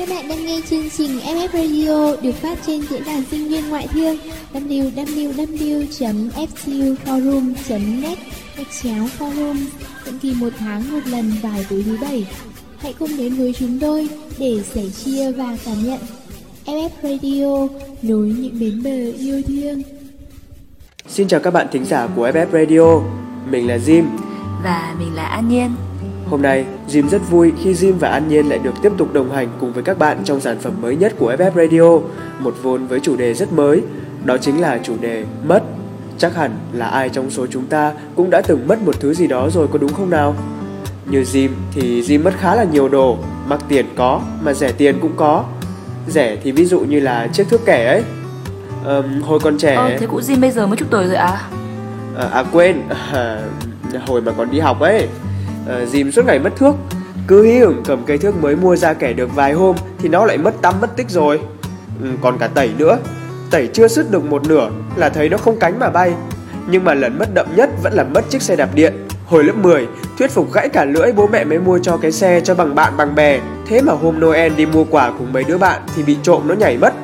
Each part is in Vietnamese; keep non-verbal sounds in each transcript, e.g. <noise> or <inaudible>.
Các bạn đang nghe chương trình FF Radio được phát trên diễn đàn sinh viên ngoại thương www.fcuforum.net gạch chéo forum định kỳ một tháng một lần vào tối thứ bảy. Hãy cùng đến với chúng tôi để sẻ chia và cảm nhận. FF Radio nối những bến bờ yêu thương. Xin chào các bạn thính giả của FF Radio, mình là Jim Và mình là An Nhiên Hôm nay, Jim rất vui khi Jim và An Nhiên lại được tiếp tục đồng hành cùng với các bạn trong sản phẩm mới nhất của FF Radio, một vốn với chủ đề rất mới, đó chính là chủ đề mất. Chắc hẳn là ai trong số chúng ta cũng đã từng mất một thứ gì đó rồi có đúng không nào? Như Jim thì Jim mất khá là nhiều đồ, mắc tiền có mà rẻ tiền cũng có. Rẻ thì ví dụ như là chiếc thước kẻ ấy. Ờm, hồi còn trẻ Ờ, thế cụ Jim bây giờ mới chục tuổi rồi à? À, à quên, à, <laughs> hồi mà còn đi học ấy, Ờ, dìm suốt ngày mất thước. Cứ hí hửng cầm cây thước mới mua ra kẻ được vài hôm thì nó lại mất tăm mất tích rồi. Ừ, còn cả tẩy nữa, tẩy chưa sứt được một nửa là thấy nó không cánh mà bay. Nhưng mà lần mất đậm nhất vẫn là mất chiếc xe đạp điện. Hồi lớp 10, thuyết phục gãy cả lưỡi bố mẹ mới mua cho cái xe cho bằng bạn bằng bè. Thế mà hôm Noel đi mua quà cùng mấy đứa bạn thì bị trộm nó nhảy mất.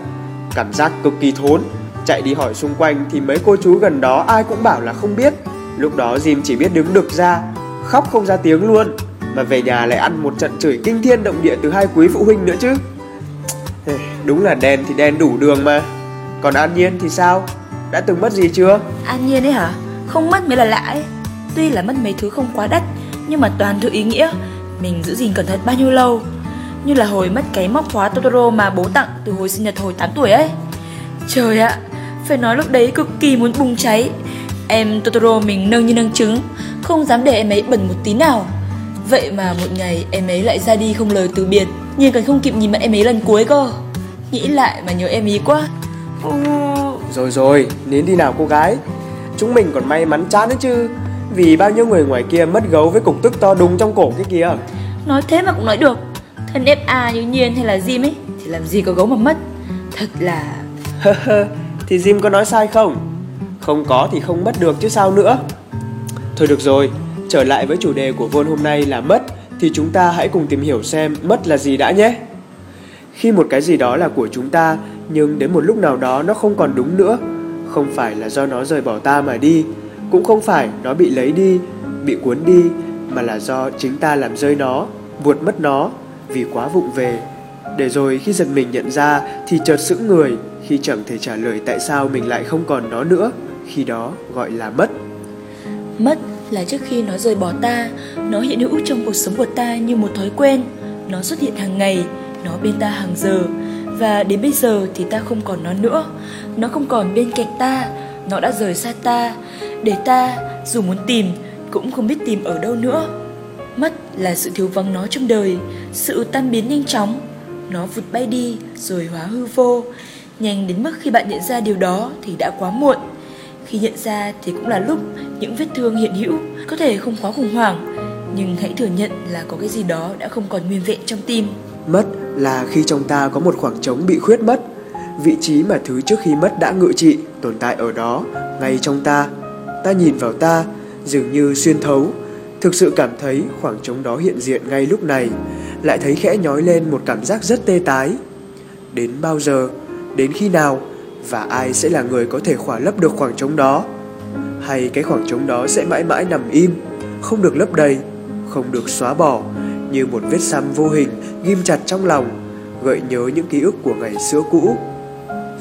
Cảm giác cực kỳ thốn Chạy đi hỏi xung quanh thì mấy cô chú gần đó ai cũng bảo là không biết Lúc đó Jim chỉ biết đứng đực ra Khóc không ra tiếng luôn. Mà về nhà lại ăn một trận chửi kinh thiên động địa từ hai quý phụ huynh nữa chứ. Đúng là đen thì đen đủ đường mà. Còn An Nhiên thì sao? Đã từng mất gì chưa? An Nhiên ấy hả? Không mất mới là lạ ấy. Tuy là mất mấy thứ không quá đắt, Nhưng mà toàn thứ ý nghĩa. Mình giữ gìn cẩn thận bao nhiêu lâu? Như là hồi mất cái móc khóa Totoro mà bố tặng từ hồi sinh nhật hồi 8 tuổi ấy. Trời ạ, Phải nói lúc đấy cực kỳ muốn bùng cháy. Em Totoro mình nâng như nâng trứng. Không dám để em ấy bẩn một tí nào. Vậy mà một ngày em ấy lại ra đi không lời từ biệt. Nhưng còn không kịp nhìn mặt em ấy lần cuối cơ. Nghĩ lại mà nhớ em ấy quá. Rồi rồi, nín đi nào cô gái. Chúng mình còn may mắn chán đấy chứ. Vì bao nhiêu người ngoài kia mất gấu với cục tức to đùng trong cổ cái kia. Nói thế mà cũng nói được. Thân FA như Nhiên hay là Jim ấy Thì làm gì có gấu mà mất. Thật là <laughs> Thì Jim có nói sai không? Không có thì không mất được chứ sao nữa Thôi được rồi, trở lại với chủ đề của Vôn hôm nay là mất Thì chúng ta hãy cùng tìm hiểu xem mất là gì đã nhé Khi một cái gì đó là của chúng ta Nhưng đến một lúc nào đó nó không còn đúng nữa Không phải là do nó rời bỏ ta mà đi Cũng không phải nó bị lấy đi, bị cuốn đi Mà là do chính ta làm rơi nó, vuột mất nó Vì quá vụng về để rồi khi giật mình nhận ra thì chợt sững người khi chẳng thể trả lời tại sao mình lại không còn nó nữa. Khi đó gọi là mất. Mất là trước khi nó rời bỏ ta, Nó hiện hữu trong cuộc sống của ta như một thói quen. Nó xuất hiện hàng ngày, Nó bên ta hàng giờ. Và đến bây giờ thì ta không còn nó nữa. Nó không còn bên cạnh ta, Nó đã rời xa ta. Để ta, dù muốn tìm, Cũng không biết tìm ở đâu nữa. Mất là sự thiếu vắng nó trong đời, Sự tan biến nhanh chóng. Nó vụt bay đi, rồi hóa hư vô. Nhanh đến mức khi bạn nhận ra điều đó thì đã quá muộn khi nhận ra thì cũng là lúc những vết thương hiện hữu có thể không quá khủng hoảng nhưng hãy thừa nhận là có cái gì đó đã không còn nguyên vẹn trong tim Mất là khi trong ta có một khoảng trống bị khuyết mất. Vị trí mà thứ trước khi mất đã ngự trị tồn tại ở đó, ngay trong ta. Ta nhìn vào ta, dường như xuyên thấu. Thực sự cảm thấy khoảng trống đó hiện diện ngay lúc này, lại thấy khẽ nhói lên một cảm giác rất tê tái. Đến bao giờ? Đến khi nào? Và ai sẽ là người có thể khỏa lấp được khoảng trống đó? Hay cái khoảng trống đó sẽ mãi mãi nằm im, không được lấp đầy, không được xóa bỏ, như một vết xăm vô hình ghim chặt trong lòng, gợi nhớ những ký ức của ngày xưa cũ.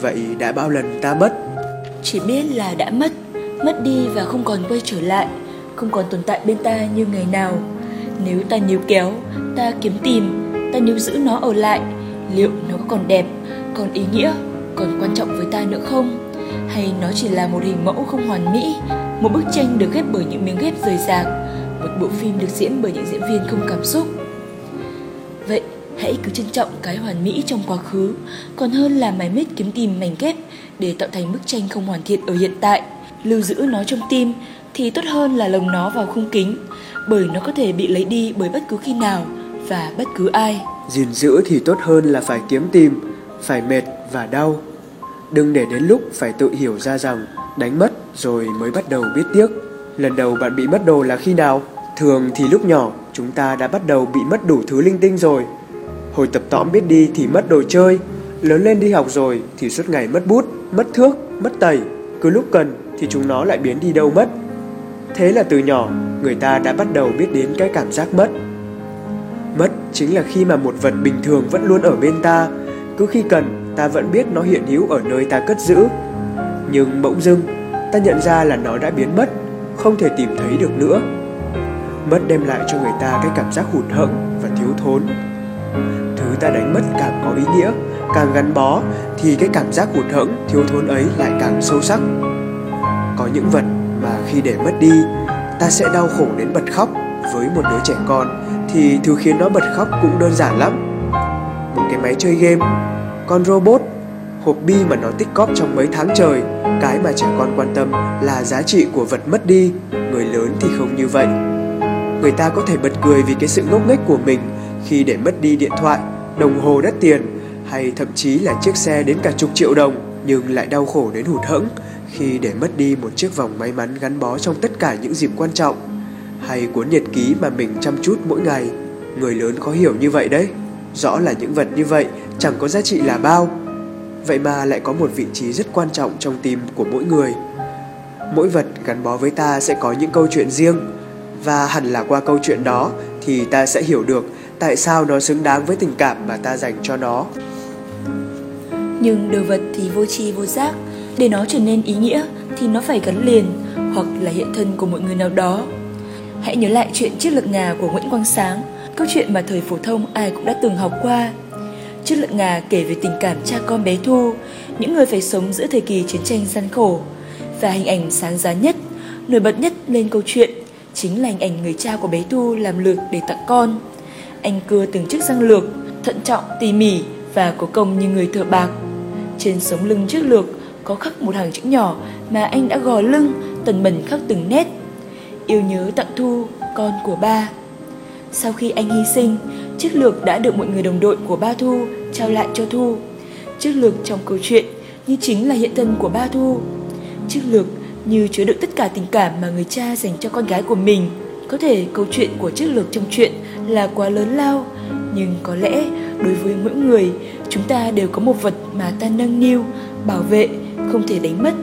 Vậy đã bao lần ta mất? chỉ biết là đã mất mất đi và không còn quay trở lại không còn tồn tại bên ta như ngày nào nếu ta níu kéo ta kiếm tìm ta níu giữ nó ở lại liệu nó có còn đẹp còn ý nghĩa còn quan trọng với ta nữa không? Hay nó chỉ là một hình mẫu không hoàn mỹ, một bức tranh được ghép bởi những miếng ghép rời rạc, một bộ phim được diễn bởi những diễn viên không cảm xúc? Vậy, hãy cứ trân trọng cái hoàn mỹ trong quá khứ, còn hơn là mải miết kiếm tìm mảnh ghép để tạo thành bức tranh không hoàn thiện ở hiện tại. Lưu giữ nó trong tim thì tốt hơn là lồng nó vào khung kính, bởi nó có thể bị lấy đi bởi bất cứ khi nào và bất cứ ai. Gìn giữ thì tốt hơn là phải kiếm tìm, phải mệt và đau. Đừng để đến lúc phải tự hiểu ra rằng đánh mất rồi mới bắt đầu biết tiếc. Lần đầu bạn bị mất đồ là khi nào? Thường thì lúc nhỏ chúng ta đã bắt đầu bị mất đủ thứ linh tinh rồi. Hồi tập tõm biết đi thì mất đồ chơi. Lớn lên đi học rồi thì suốt ngày mất bút, mất thước, mất tẩy. Cứ lúc cần thì chúng nó lại biến đi đâu mất. Thế là từ nhỏ người ta đã bắt đầu biết đến cái cảm giác mất. Mất chính là khi mà một vật bình thường vẫn luôn ở bên ta. Cứ khi cần ta vẫn biết nó hiện hữu ở nơi ta cất giữ. Nhưng bỗng dưng ta nhận ra là nó đã biến mất Không thể tìm thấy được nữa. Mất đem lại cho người ta cái cảm giác hụt hẫng và thiếu thốn. Thứ ta đánh mất càng có ý nghĩa Càng gắn bó Thì cái cảm giác hụt hẫng, thiếu thốn ấy lại càng sâu sắc. Có những vật mà khi để mất đi Ta sẽ đau khổ đến bật khóc. Với một đứa trẻ con Thì thứ khiến nó bật khóc cũng đơn giản lắm. Một cái máy chơi game con robot Hộp bi mà nó tích cóp trong mấy tháng trời Cái mà trẻ con quan tâm là giá trị của vật mất đi Người lớn thì không như vậy Người ta có thể bật cười vì cái sự ngốc nghếch của mình khi để mất đi điện thoại, đồng hồ đắt tiền hay thậm chí là chiếc xe đến cả chục triệu đồng nhưng lại đau khổ đến hụt hẫng khi để mất đi một chiếc vòng may mắn gắn bó trong tất cả những dịp quan trọng hay cuốn nhật ký mà mình chăm chút mỗi ngày. Người lớn có hiểu như vậy đấy. Rõ là những vật như vậy chẳng có giá trị là bao. Vậy mà lại có một vị trí rất quan trọng trong tim của mỗi người. Mỗi vật gắn bó với ta sẽ có những câu chuyện riêng và hẳn là qua câu chuyện đó thì ta sẽ hiểu được tại sao nó xứng đáng với tình cảm mà ta dành cho nó. Nhưng đồ vật thì vô tri vô giác, để nó trở nên ý nghĩa thì nó phải gắn liền hoặc là hiện thân của một người nào đó. Hãy nhớ lại chuyện chiếc lược ngà của Nguyễn Quang Sáng, câu chuyện mà thời phổ thông ai cũng đã từng học qua. Chất lợn ngà kể về tình cảm cha con bé Thu, những người phải sống giữa thời kỳ chiến tranh gian khổ và hình ảnh sáng giá nhất, nổi bật nhất lên câu chuyện chính là hình ảnh người cha của bé Thu làm lược để tặng con. Anh cưa từng chiếc răng lược, thận trọng, tỉ mỉ và có công như người thợ bạc. Trên sống lưng chiếc lược có khắc một hàng chữ nhỏ mà anh đã gò lưng, tần mẩn khắc từng nét. Yêu nhớ tặng Thu, con của ba. Sau khi anh hy sinh, chiếc lược đã được mọi người đồng đội của ba Thu trao lại cho Thu. Chiếc lược trong câu chuyện như chính là hiện thân của ba Thu. Chiếc lược như chứa đựng tất cả tình cảm mà người cha dành cho con gái của mình. Có thể câu chuyện của chiếc lược trong chuyện là quá lớn lao, nhưng có lẽ đối với mỗi người, chúng ta đều có một vật mà ta nâng niu, bảo vệ, không thể đánh mất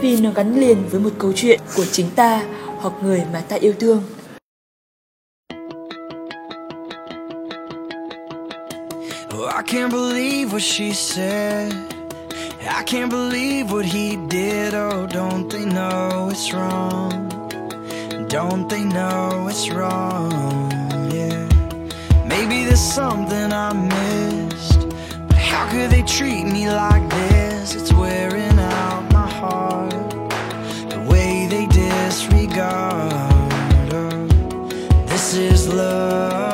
vì nó gắn liền với một câu chuyện của chính ta hoặc người mà ta yêu thương. Can't believe what she said. I can't believe what he did. Oh, don't they know it's wrong? Don't they know it's wrong? Yeah. Maybe there's something I missed. But how could they treat me like this? It's wearing out my heart. The way they disregard. Oh, this is love.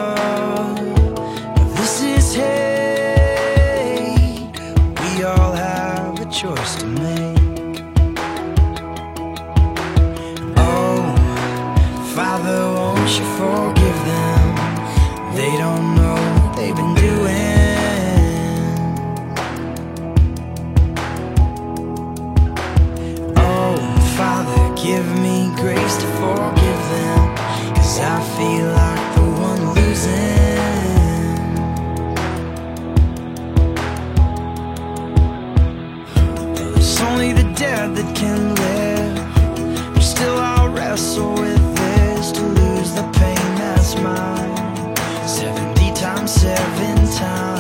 With this to lose the pain that's mine. 70 times, seven times.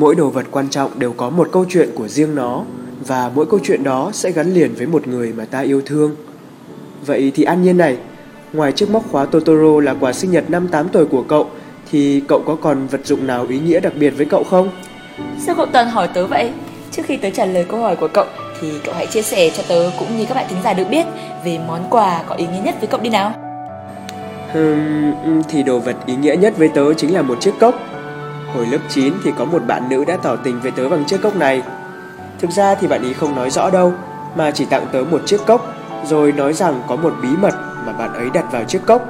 Mỗi đồ vật quan trọng đều có một câu chuyện của riêng nó và mỗi câu chuyện đó sẽ gắn liền với một người mà ta yêu thương. Vậy thì An Nhiên này, ngoài chiếc móc khóa Totoro là quà sinh nhật năm 8 tuổi của cậu thì cậu có còn vật dụng nào ý nghĩa đặc biệt với cậu không? Sao cậu toàn hỏi tớ vậy? Trước khi tớ trả lời câu hỏi của cậu thì cậu hãy chia sẻ cho tớ cũng như các bạn thính giả được biết về món quà có ý nghĩa nhất với cậu đi nào. Hmm, thì đồ vật ý nghĩa nhất với tớ chính là một chiếc cốc. Hồi lớp 9 thì có một bạn nữ đã tỏ tình với tớ bằng chiếc cốc này. Thực ra thì bạn ý không nói rõ đâu, mà chỉ tặng tớ một chiếc cốc, rồi nói rằng có một bí mật mà bạn ấy đặt vào chiếc cốc.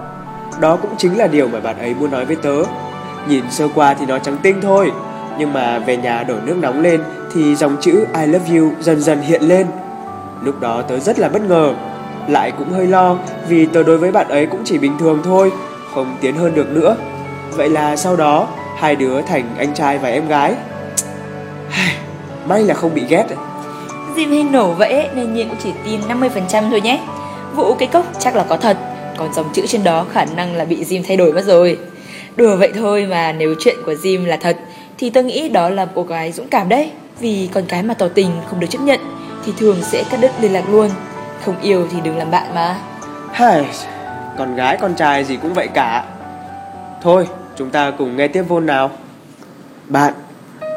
Đó cũng chính là điều mà bạn ấy muốn nói với tớ. Nhìn sơ qua thì nó trắng tinh thôi, nhưng mà về nhà đổ nước nóng lên thì dòng chữ I love you dần dần hiện lên. Lúc đó tớ rất là bất ngờ, lại cũng hơi lo vì tớ đối với bạn ấy cũng chỉ bình thường thôi, không tiến hơn được nữa. Vậy là sau đó hai đứa thành anh trai và em gái. May là không bị ghét. Jim hay nổ vậy nên Nhiên cũng chỉ tin 50% thôi nhé. Vụ cái cốc chắc là có thật, còn dòng chữ trên đó khả năng là bị Jim thay đổi mất rồi. Đùa vậy thôi mà nếu chuyện của Jim là thật thì tôi nghĩ đó là cô gái dũng cảm đấy. Vì con cái mà tỏ tình không được chấp nhận thì thường sẽ cắt đứt liên lạc luôn. Không yêu thì đừng làm bạn mà. Hai, con gái con trai gì cũng vậy cả. Thôi, chúng ta cùng nghe tiếp vôn nào. Bạn,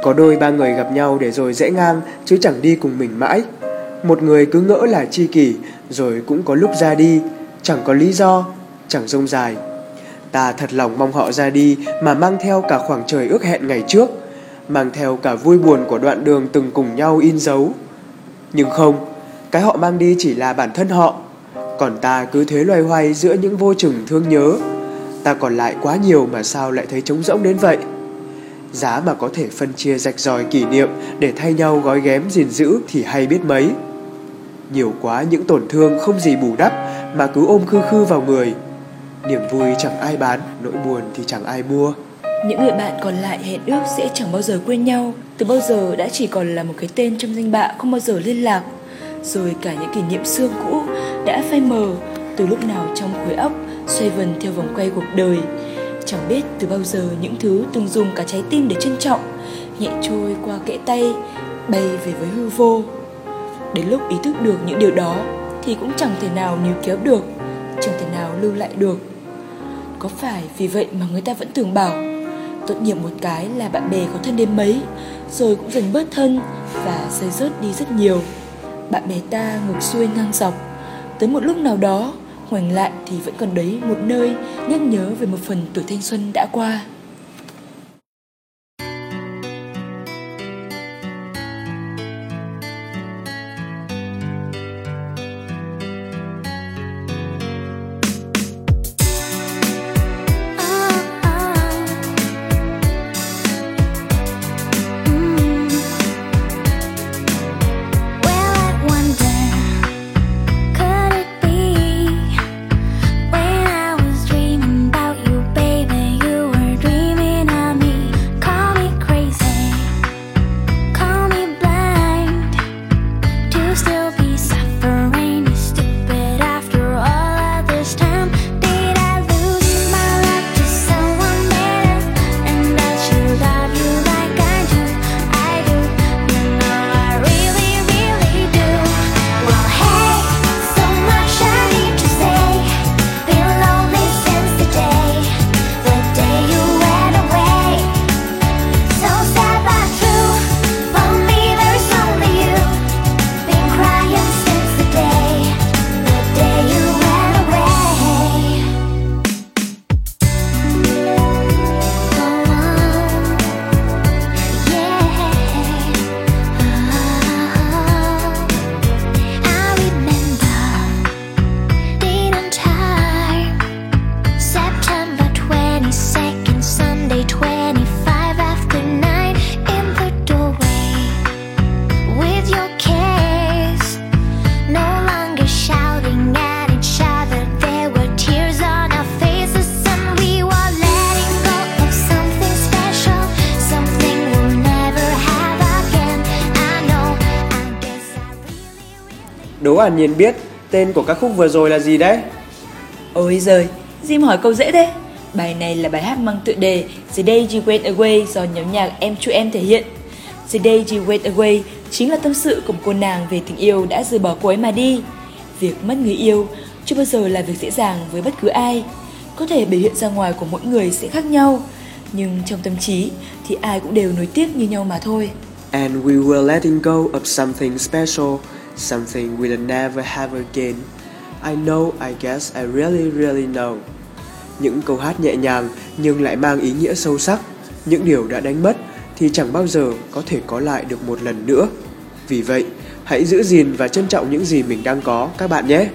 có đôi ba người gặp nhau để rồi dễ ngang chứ chẳng đi cùng mình mãi. Một người cứ ngỡ là chi kỷ rồi cũng có lúc ra đi, chẳng có lý do, chẳng rông dài. Ta thật lòng mong họ ra đi mà mang theo cả khoảng trời ước hẹn ngày trước, mang theo cả vui buồn của đoạn đường từng cùng nhau in dấu. Nhưng không, cái họ mang đi chỉ là bản thân họ, còn ta cứ thế loay hoay giữa những vô chừng thương nhớ. Ta còn lại quá nhiều mà sao lại thấy trống rỗng đến vậy? Giá mà có thể phân chia rạch ròi kỷ niệm để thay nhau gói ghém gìn giữ thì hay biết mấy. Nhiều quá những tổn thương không gì bù đắp mà cứ ôm khư khư vào người. Niềm vui chẳng ai bán, nỗi buồn thì chẳng ai mua. Những người bạn còn lại hẹn ước sẽ chẳng bao giờ quên nhau Từ bao giờ đã chỉ còn là một cái tên trong danh bạ không bao giờ liên lạc Rồi cả những kỷ niệm xưa cũ đã phai mờ Từ lúc nào trong khối óc xoay vần theo vòng quay cuộc đời. Chẳng biết từ bao giờ những thứ từng dùng cả trái tim để trân trọng Nhẹ trôi qua kẽ tay, bay về với hư vô. Đến lúc ý thức được những điều đó Thì cũng chẳng thể nào níu kéo được Chẳng thể nào lưu lại được. Có phải vì vậy mà người ta vẫn thường bảo Tốt nghiệp một cái là bạn bè có thân đến mấy Rồi cũng dần bớt thân Và rơi rớt đi rất nhiều. Bạn bè ta ngược xuôi ngang dọc. Tới một lúc nào đó Ngoảnh lại thì vẫn còn đấy một nơi Nhắc nhớ về một phần tuổi thanh xuân đã qua. An Nhiên biết tên của các khúc vừa rồi là gì đấy? Ôi giời, Jim hỏi câu dễ thế Bài này là bài hát mang tựa đề The Day You Went Away do nhóm nhạc Em Chu Em thể hiện. The Day You Went Away chính là tâm sự của một cô nàng về tình yêu đã rời bỏ cô ấy mà đi. Việc mất người yêu chưa bao giờ là việc dễ dàng với bất cứ ai. Có thể biểu hiện ra ngoài của mỗi người sẽ khác nhau, nhưng trong tâm trí thì ai cũng đều nối tiếc như nhau mà thôi. And we were letting go of something special, something we'll never have again. I know, I guess, I really, really know. Những câu hát nhẹ nhàng nhưng lại mang ý nghĩa sâu sắc. Những điều đã đánh mất thì chẳng bao giờ có thể có lại được một lần nữa. Vì vậy, hãy giữ gìn và trân trọng những gì mình đang có các bạn nhé.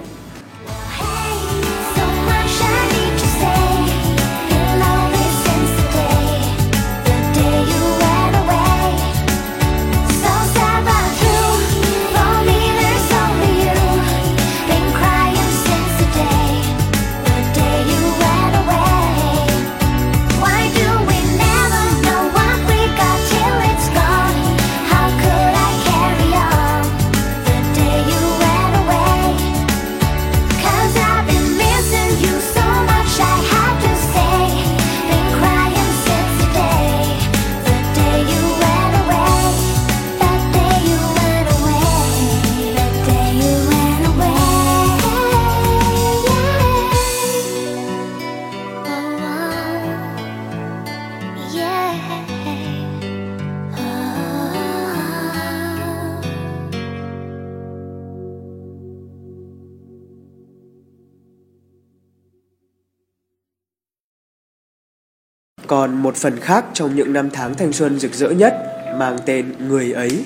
Một phần khác trong những năm tháng thanh xuân rực rỡ nhất mang tên Người ấy.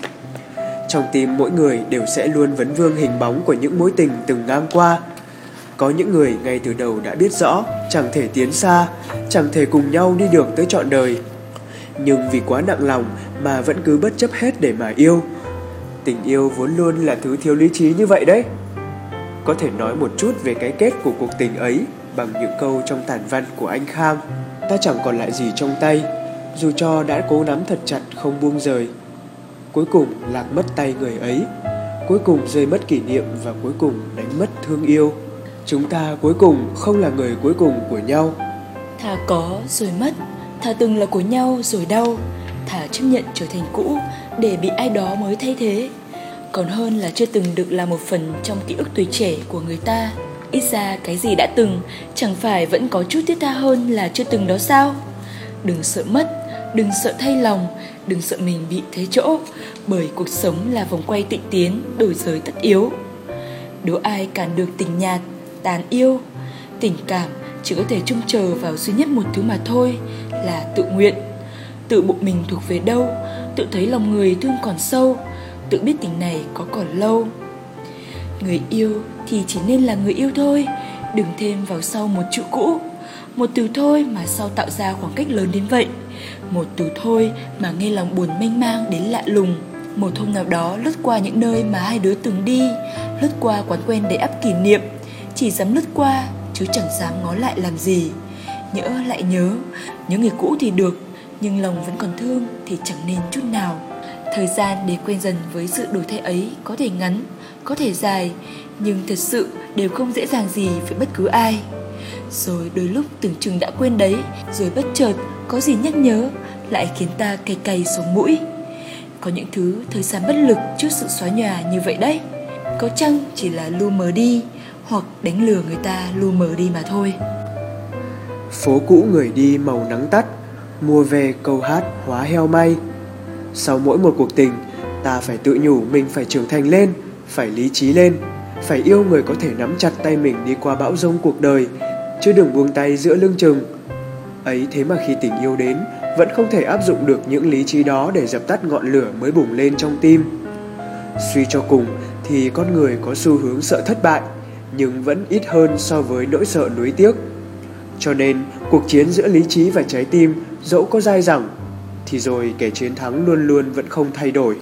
Trong tim mỗi người đều sẽ luôn vấn vương hình bóng của những mối tình từng ngang qua. Có những người ngay từ đầu đã biết rõ chẳng thể tiến xa, chẳng thể cùng nhau đi được tới trọn đời. Nhưng vì quá nặng lòng mà vẫn cứ bất chấp hết để mà yêu. Tình yêu vốn luôn là thứ thiếu lý trí như vậy đấy. Có thể nói một chút về cái kết của cuộc tình ấy bằng những câu trong tản văn của anh Khang. Ta chẳng còn lại gì trong tay, dù cho đã cố nắm thật chặt không buông rời. Cuối cùng lạc mất tay người ấy, cuối cùng rơi mất kỷ niệm và cuối cùng đánh mất thương yêu. Chúng ta cuối cùng không là người cuối cùng của nhau. Thà có rồi mất, thà từng là của nhau rồi đau, thà chấp nhận trở thành cũ để bị ai đó mới thay thế. Còn hơn là chưa từng được là một phần trong ký ức tuổi trẻ của người ta. Ít ra cái gì đã từng chẳng phải vẫn có chút thiết tha hơn là chưa từng đó sao? Đừng sợ mất, đừng sợ thay lòng, đừng sợ mình bị thế chỗ, bởi cuộc sống là vòng quay tịnh tiến, đổi giới tất yếu. Đố ai cản được tình nhạt, tàn yêu, tình cảm chỉ có thể trông chờ vào duy nhất một thứ mà thôi là tự nguyện tự bụng mình thuộc về đâu tự thấy lòng người thương còn sâu tự biết tình này có còn lâu người yêu thì chỉ nên là người yêu thôi. Đừng thêm vào sau một chữ cũ. Một từ thôi mà sau tạo ra khoảng cách lớn đến vậy. Một từ thôi mà nghe lòng buồn mênh mang đến lạ lùng. Một hôm nào đó lướt qua những nơi mà hai đứa từng đi, lướt qua quán quen đầy ắp kỷ niệm. Chỉ dám lướt qua, chứ chẳng dám ngó lại làm gì. Nhỡ lại nhớ nhớ người cũ thì được, nhưng lòng vẫn còn thương thì chẳng nên chút nào. Thời gian để quen dần với sự đổi thay ấy có thể ngắn có thể dài nhưng thật sự đều không dễ dàng gì với bất cứ ai. Rồi đôi lúc tưởng chừng đã quên đấy rồi bất chợt có gì nhắc nhớ lại khiến ta cay cay sống mũi. Có những thứ thời gian bất lực trước sự xóa nhòa như vậy đấy. Có chăng chỉ là lu mờ đi hoặc đánh lừa người ta lu mờ đi mà thôi. Phố cũ người đi màu nắng tắt, mua về câu hát hóa heo may. Sau mỗi một cuộc tình, ta phải tự nhủ mình phải trưởng thành lên, phải lý trí lên, phải yêu người có thể nắm chặt tay mình đi qua bão rông cuộc đời, chứ đừng buông tay giữa lưng chừng. Ấy thế mà khi tình yêu đến, vẫn không thể áp dụng được những lý trí đó để dập tắt ngọn lửa mới bùng lên trong tim. Suy cho cùng thì con người có xu hướng sợ thất bại, nhưng vẫn ít hơn so với nỗi sợ nuối tiếc. Cho nên, cuộc chiến giữa lý trí và trái tim dẫu có dai dẳng, thì rồi kẻ chiến thắng luôn luôn vẫn không thay đổi.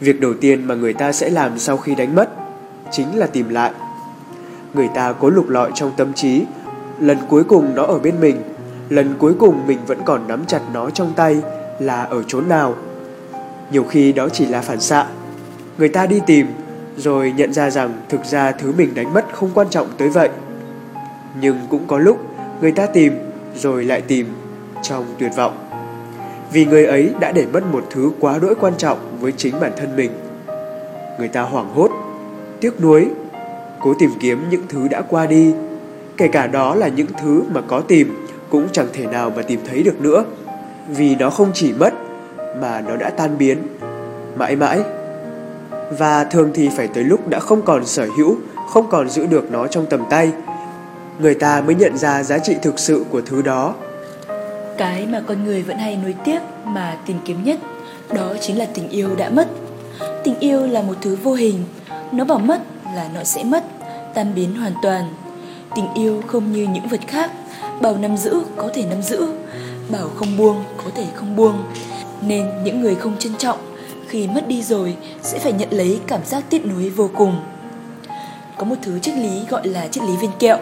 Việc đầu tiên mà người ta sẽ làm sau khi đánh mất chính là tìm lại. Người ta cố lục lọi trong tâm trí, lần cuối cùng nó ở bên mình, lần cuối cùng mình vẫn còn nắm chặt nó trong tay là ở chỗ nào. Nhiều khi đó chỉ là phản xạ. Người ta đi tìm rồi nhận ra rằng thực ra thứ mình đánh mất không quan trọng tới vậy. Nhưng cũng có lúc người ta tìm rồi lại tìm trong tuyệt vọng vì người ấy đã để mất một thứ quá đỗi quan trọng với chính bản thân mình. Người ta hoảng hốt, tiếc nuối, cố tìm kiếm những thứ đã qua đi, kể cả đó là những thứ mà có tìm cũng chẳng thể nào mà tìm thấy được nữa, vì nó không chỉ mất mà nó đã tan biến mãi mãi. Và thường thì phải tới lúc đã không còn sở hữu, không còn giữ được nó trong tầm tay, người ta mới nhận ra giá trị thực sự của thứ đó cái mà con người vẫn hay nuối tiếc mà tìm kiếm nhất, Đó chính là tình yêu đã mất. Tình yêu là một thứ vô hình, Nó bảo mất là nó sẽ mất, Tan biến hoàn toàn. Tình yêu không như những vật khác Bảo nắm giữ có thể nắm giữ Bảo không buông có thể không buông. Nên những người không trân trọng, Khi mất đi rồi Sẽ phải nhận lấy cảm giác tiếc nuối vô cùng. Có một thứ triết lý gọi là triết lý viên kẹo,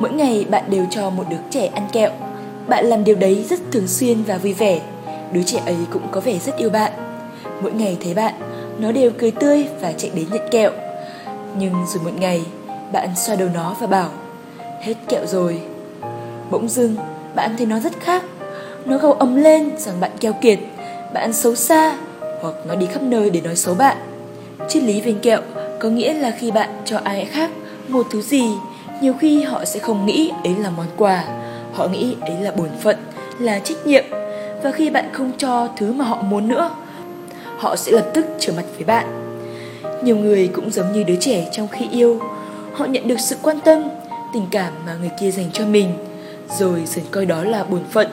Mỗi ngày bạn đều cho một đứa trẻ ăn kẹo. Bạn làm điều đấy rất thường xuyên và vui vẻ. Đứa trẻ ấy cũng có vẻ rất yêu bạn. Mỗi ngày thấy bạn Nó đều cười tươi và chạy đến nhận kẹo. Nhưng rồi một ngày Bạn xoa đầu nó và bảo Hết kẹo rồi. Bỗng dưng bạn thấy nó rất khác. Nó gào ầm lên rằng bạn keo kiệt bạn xấu xa hoặc nó đi khắp nơi để nói xấu bạn. Triết lý viên kẹo có nghĩa là khi bạn cho ai khác một thứ gì, nhiều khi họ sẽ không nghĩ ấy là món quà, họ nghĩ đấy là bổn phận, là trách nhiệm. Và khi bạn không cho thứ mà họ muốn nữa, họ sẽ lập tức trở mặt với bạn. Nhiều người cũng giống như đứa trẻ trong khi yêu, họ nhận được sự quan tâm, tình cảm mà người kia dành cho mình, rồi dần coi đó là bổn phận,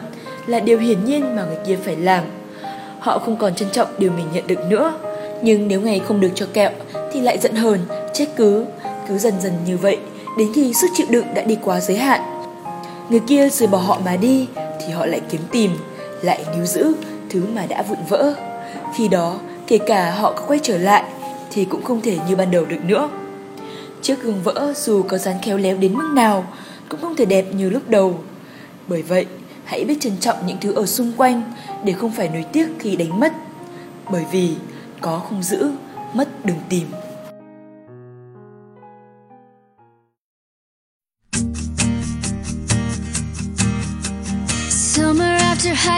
là điều hiển nhiên mà người kia phải làm. Họ không còn trân trọng điều mình nhận được nữa, nhưng nếu ngày không được cho kẹo thì lại giận hờn, trách cứ, cứ dần dần như vậy đến khi sức chịu đựng đã đi quá giới hạn. Người kia rời bỏ họ mà đi thì họ lại kiếm tìm, lại níu giữ thứ mà đã vụn vỡ. Khi đó, kể cả họ có quay trở lại thì cũng không thể như ban đầu được nữa. Chiếc gương vỡ dù có dán khéo léo đến mức nào cũng không thể đẹp như lúc đầu. Bởi vậy, hãy biết trân trọng những thứ ở xung quanh để không phải nối tiếc khi đánh mất. Bởi vì có không giữ, mất đừng tìm.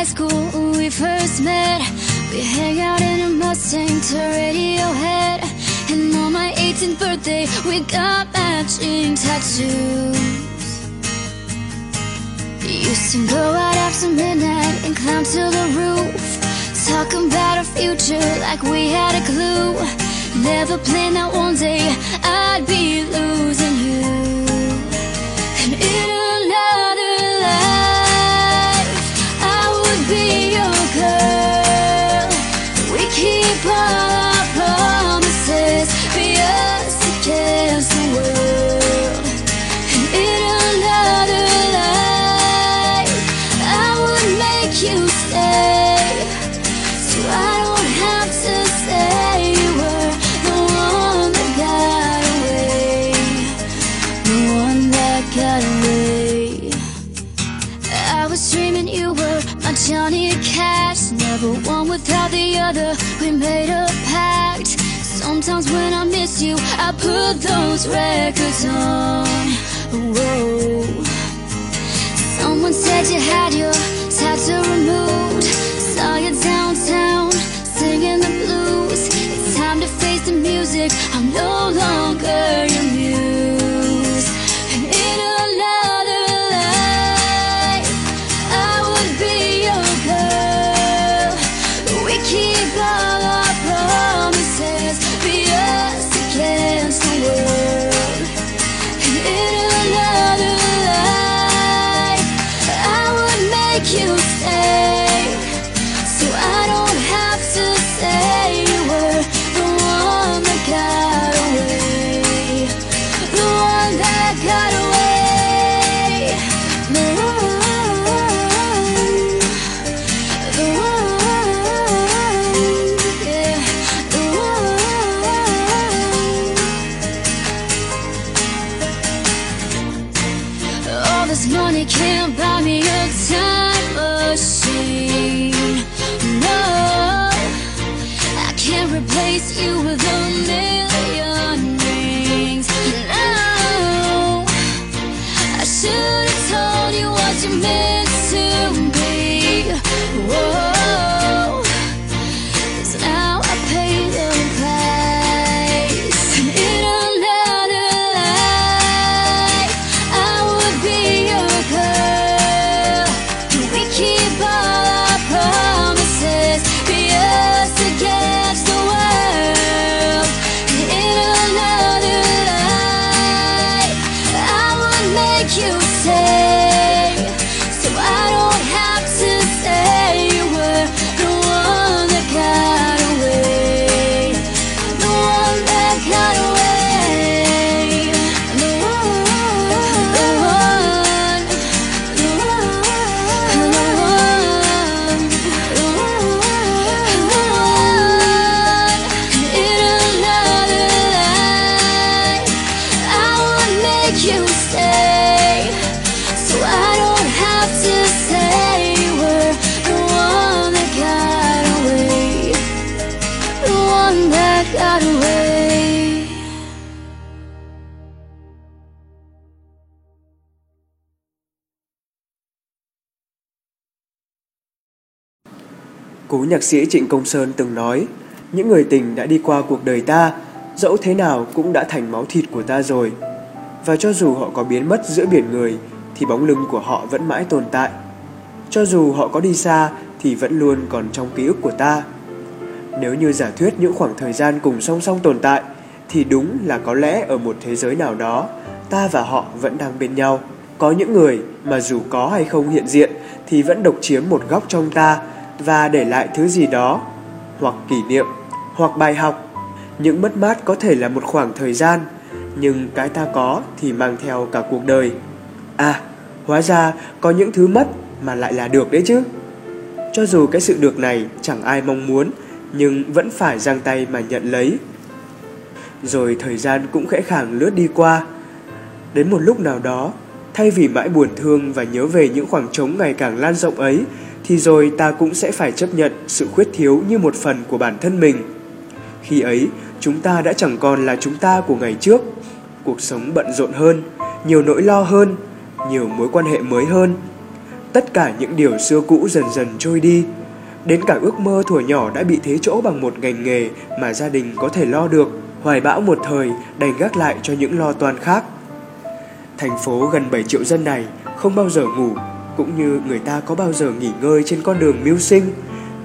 High school, when we first met. We hang out in a Mustang to Radiohead. And on my 18th birthday, we got matching tattoos. Used to go out after midnight and climb to the roof. Talk about our future like we had a clue. Never planned that one day I'd be losing Johnny Cash, never one without the other. We made a pact. Sometimes when I miss you, I put those records on. Whoa. Someone said you had your tattoo removed. Saw you downtown singing the blues. It's time to face the music. I'm no longer your money can't buy me a time machine No, I can't replace you with a million rings. No, I should have told you what you meant. Cố nhạc sĩ Trịnh Công Sơn từng nói, những người tình đã đi qua cuộc đời ta, dẫu thế nào cũng đã thành máu thịt của ta rồi. Và cho dù họ có biến mất giữa biển người, thì bóng lưng của họ vẫn mãi tồn tại. Cho dù họ có đi xa, thì vẫn luôn còn trong ký ức của ta. Nếu như giả thuyết những khoảng thời gian cùng song song tồn tại, thì đúng là có lẽ ở một thế giới nào đó, ta và họ vẫn đang bên nhau. Có những người mà dù có hay không hiện diện thì vẫn độc chiếm một góc trong ta và để lại thứ gì đó, hoặc kỷ niệm, hoặc bài học. Những mất mát có thể là một khoảng thời gian, nhưng cái ta có thì mang theo cả cuộc đời. À, hóa ra có những thứ mất mà lại là được đấy chứ. Cho dù cái sự được này chẳng ai mong muốn, nhưng vẫn phải giang tay mà nhận lấy. Rồi thời gian cũng khẽ khàng lướt đi qua. Đến một lúc nào đó, thay vì mãi buồn thương và nhớ về những khoảng trống ngày càng lan rộng ấy, thì rồi ta cũng sẽ phải chấp nhận sự khuyết thiếu như một phần của bản thân mình. Khi ấy, chúng ta đã chẳng còn là chúng ta của ngày trước. Cuộc sống bận rộn hơn, nhiều nỗi lo hơn, nhiều mối quan hệ mới hơn. Tất cả những điều xưa cũ dần dần trôi đi. Đến cả ước mơ thuở nhỏ đã bị thế chỗ bằng một ngành nghề mà gia đình có thể lo được. Hoài bão một thời đành gác lại cho những lo toan khác. Thành phố gần 7 triệu dân này không bao giờ ngủ, cũng như người ta có bao giờ nghỉ ngơi trên con đường mưu sinh.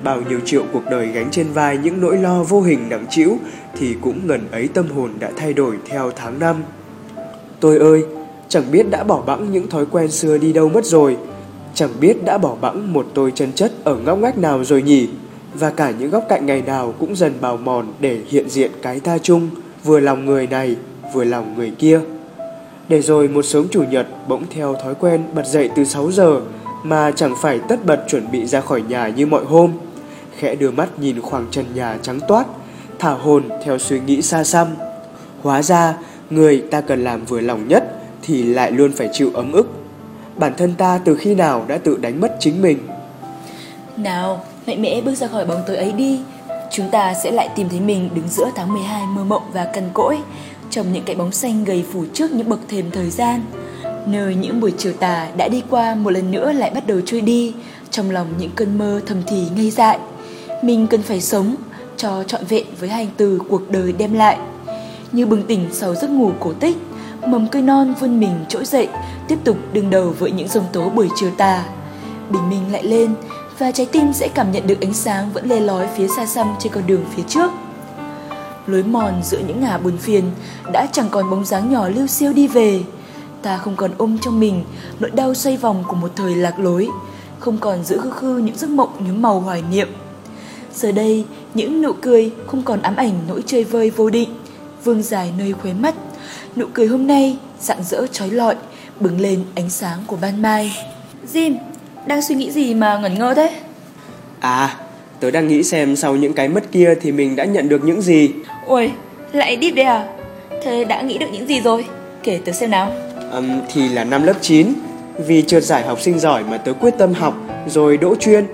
Bao nhiêu triệu cuộc đời gánh trên vai những nỗi lo vô hình nặng trĩu thì cũng ngần ấy tâm hồn đã thay đổi theo tháng năm. Tôi ơi, chẳng biết đã bỏ bẵng những thói quen xưa đi đâu mất rồi, chẳng biết đã bỏ bẵng một tôi chân chất ở ngóc ngách nào rồi nhỉ, và cả những góc cạnh ngày nào cũng dần bào mòn để hiện diện cái ta chung, vừa lòng người này, vừa lòng người kia. Để rồi một sớm chủ nhật bỗng theo thói quen bật dậy từ 6 giờ mà chẳng phải tất bật chuẩn bị ra khỏi nhà như mọi hôm. Khẽ đưa mắt nhìn khoảng trần nhà trắng toát, thả hồn theo suy nghĩ xa xăm. Hóa ra, người ta cần làm vừa lòng nhất thì lại luôn phải chịu ấm ức. Bản thân ta từ khi nào đã tự đánh mất chính mình. Nào, mạnh mẽ bước ra khỏi bóng tối ấy đi. Chúng ta sẽ lại tìm thấy mình đứng giữa tháng 12 mơ mộng và cằn cỗi, trong những cái bóng xanh gầy phủ trước những bậc thềm thời gian. Nơi những buổi chiều tà đã đi qua một lần nữa lại bắt đầu trôi đi, trong lòng những cơn mơ thầm thì ngây dại. Mình cần phải sống cho trọn vẹn với hành từ cuộc đời đem lại. Như bừng tỉnh sau giấc ngủ cổ tích, mầm cây non vươn mình trỗi dậy, tiếp tục đương đầu với những dòng tố buổi chiều tà. Bình minh lại lên và trái tim sẽ cảm nhận được ánh sáng vẫn le lói phía xa xăm trên con đường phía trước. Lối mòn giữa những ngả buồn phiền đã chẳng còn bóng dáng nhỏ lưu siêu đi về. Ta không còn ôm trong mình nỗi đau xoay vòng của một thời lạc lối, không còn giữ khư khư những giấc mộng nhuốm màu hoài niệm. Giờ đây, những nụ cười không còn ám ảnh nỗi chơi vơi vô định, vương dài nơi khóe mắt. Nụ cười hôm nay rạng rỡ trói lọi, bừng lên ánh sáng của ban mai. Jim, đang suy nghĩ gì mà ngẩn ngơ thế? À, tớ đang nghĩ xem sau những cái mất kia thì mình đã nhận được những gì. Ôi, lại deep đấy à? Thế đã nghĩ được những gì rồi? Kể tớ xem nào. Um, thì là năm lớp 9 Vì trượt giải học sinh giỏi mà tớ quyết tâm học Rồi đỗ chuyên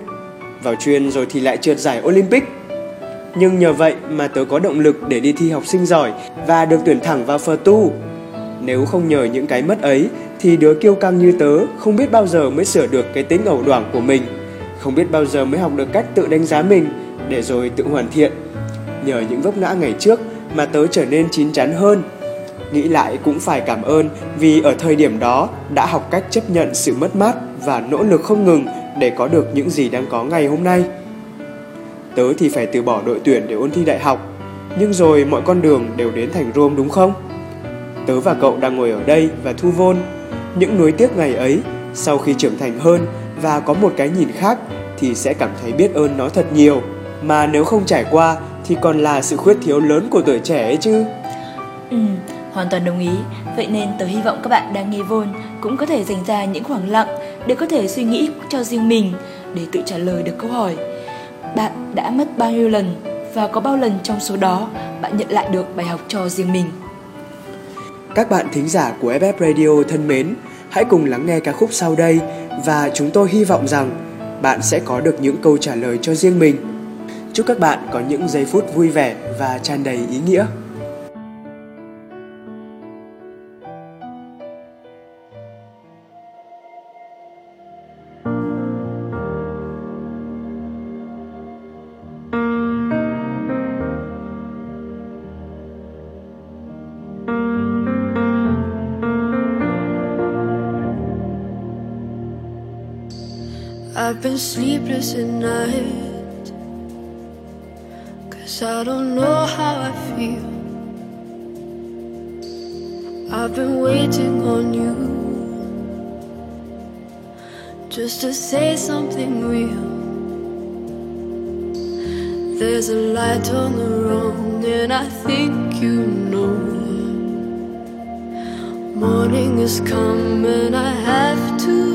Vào chuyên rồi thì lại trượt giải Olympic Nhưng nhờ vậy mà tớ có động lực để đi thi học sinh giỏi Và được tuyển thẳng vào phờ tu Nếu không nhờ những cái mất ấy Thì đứa kiêu căng như tớ Không biết bao giờ mới sửa được cái tính ẩu đoảng của mình không biết bao giờ mới học được cách tự đánh giá mình Để rồi tự hoàn thiện Nhờ những vấp ngã ngày trước Mà tớ trở nên chín chắn hơn Nghĩ lại cũng phải cảm ơn vì ở thời điểm đó đã học cách chấp nhận sự mất mát và nỗ lực không ngừng để có được những gì đang có ngày hôm nay. Tớ thì phải từ bỏ đội tuyển để ôn thi đại học, nhưng rồi mọi con đường đều đến thành Rome đúng không? Tớ và cậu đang ngồi ở đây và thu vôn. Những nuối tiếc ngày ấy, sau khi trưởng thành hơn và có một cái nhìn khác thì sẽ cảm thấy biết ơn nó thật nhiều. Mà nếu không trải qua thì còn là sự khuyết thiếu lớn của tuổi trẻ ấy chứ. Ừ, hoàn toàn đồng ý. Vậy nên tớ hy vọng các bạn đang nghe vôn cũng có thể dành ra những khoảng lặng để có thể suy nghĩ cho riêng mình để tự trả lời được câu hỏi. Bạn đã mất bao nhiêu lần và có bao lần trong số đó bạn nhận lại được bài học cho riêng mình? Các bạn thính giả của FF Radio thân mến, hãy cùng lắng nghe ca khúc sau đây và chúng tôi hy vọng rằng bạn sẽ có được những câu trả lời cho riêng mình. Chúc các bạn có những giây phút vui vẻ và tràn đầy ý nghĩa. I've been sleepless at night. Cause I don't know how I feel. I've been waiting on you just to say something real. There's a light on the wrong, and I think you know. Morning has come, and I have to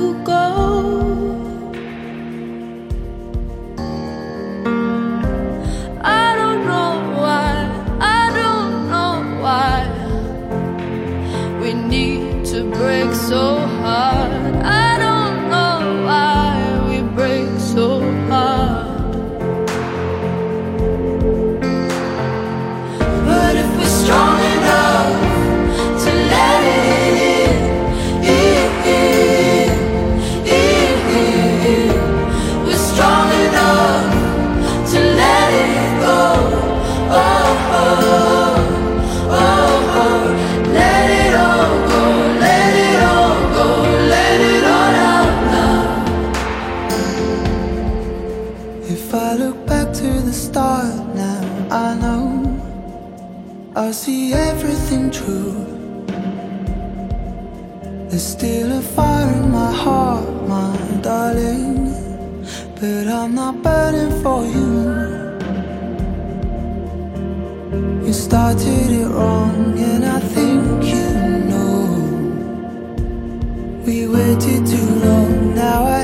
still a fire in my heart, my darling, but I'm not burning for you. You started it wrong, and I think you know. We waited too long, now I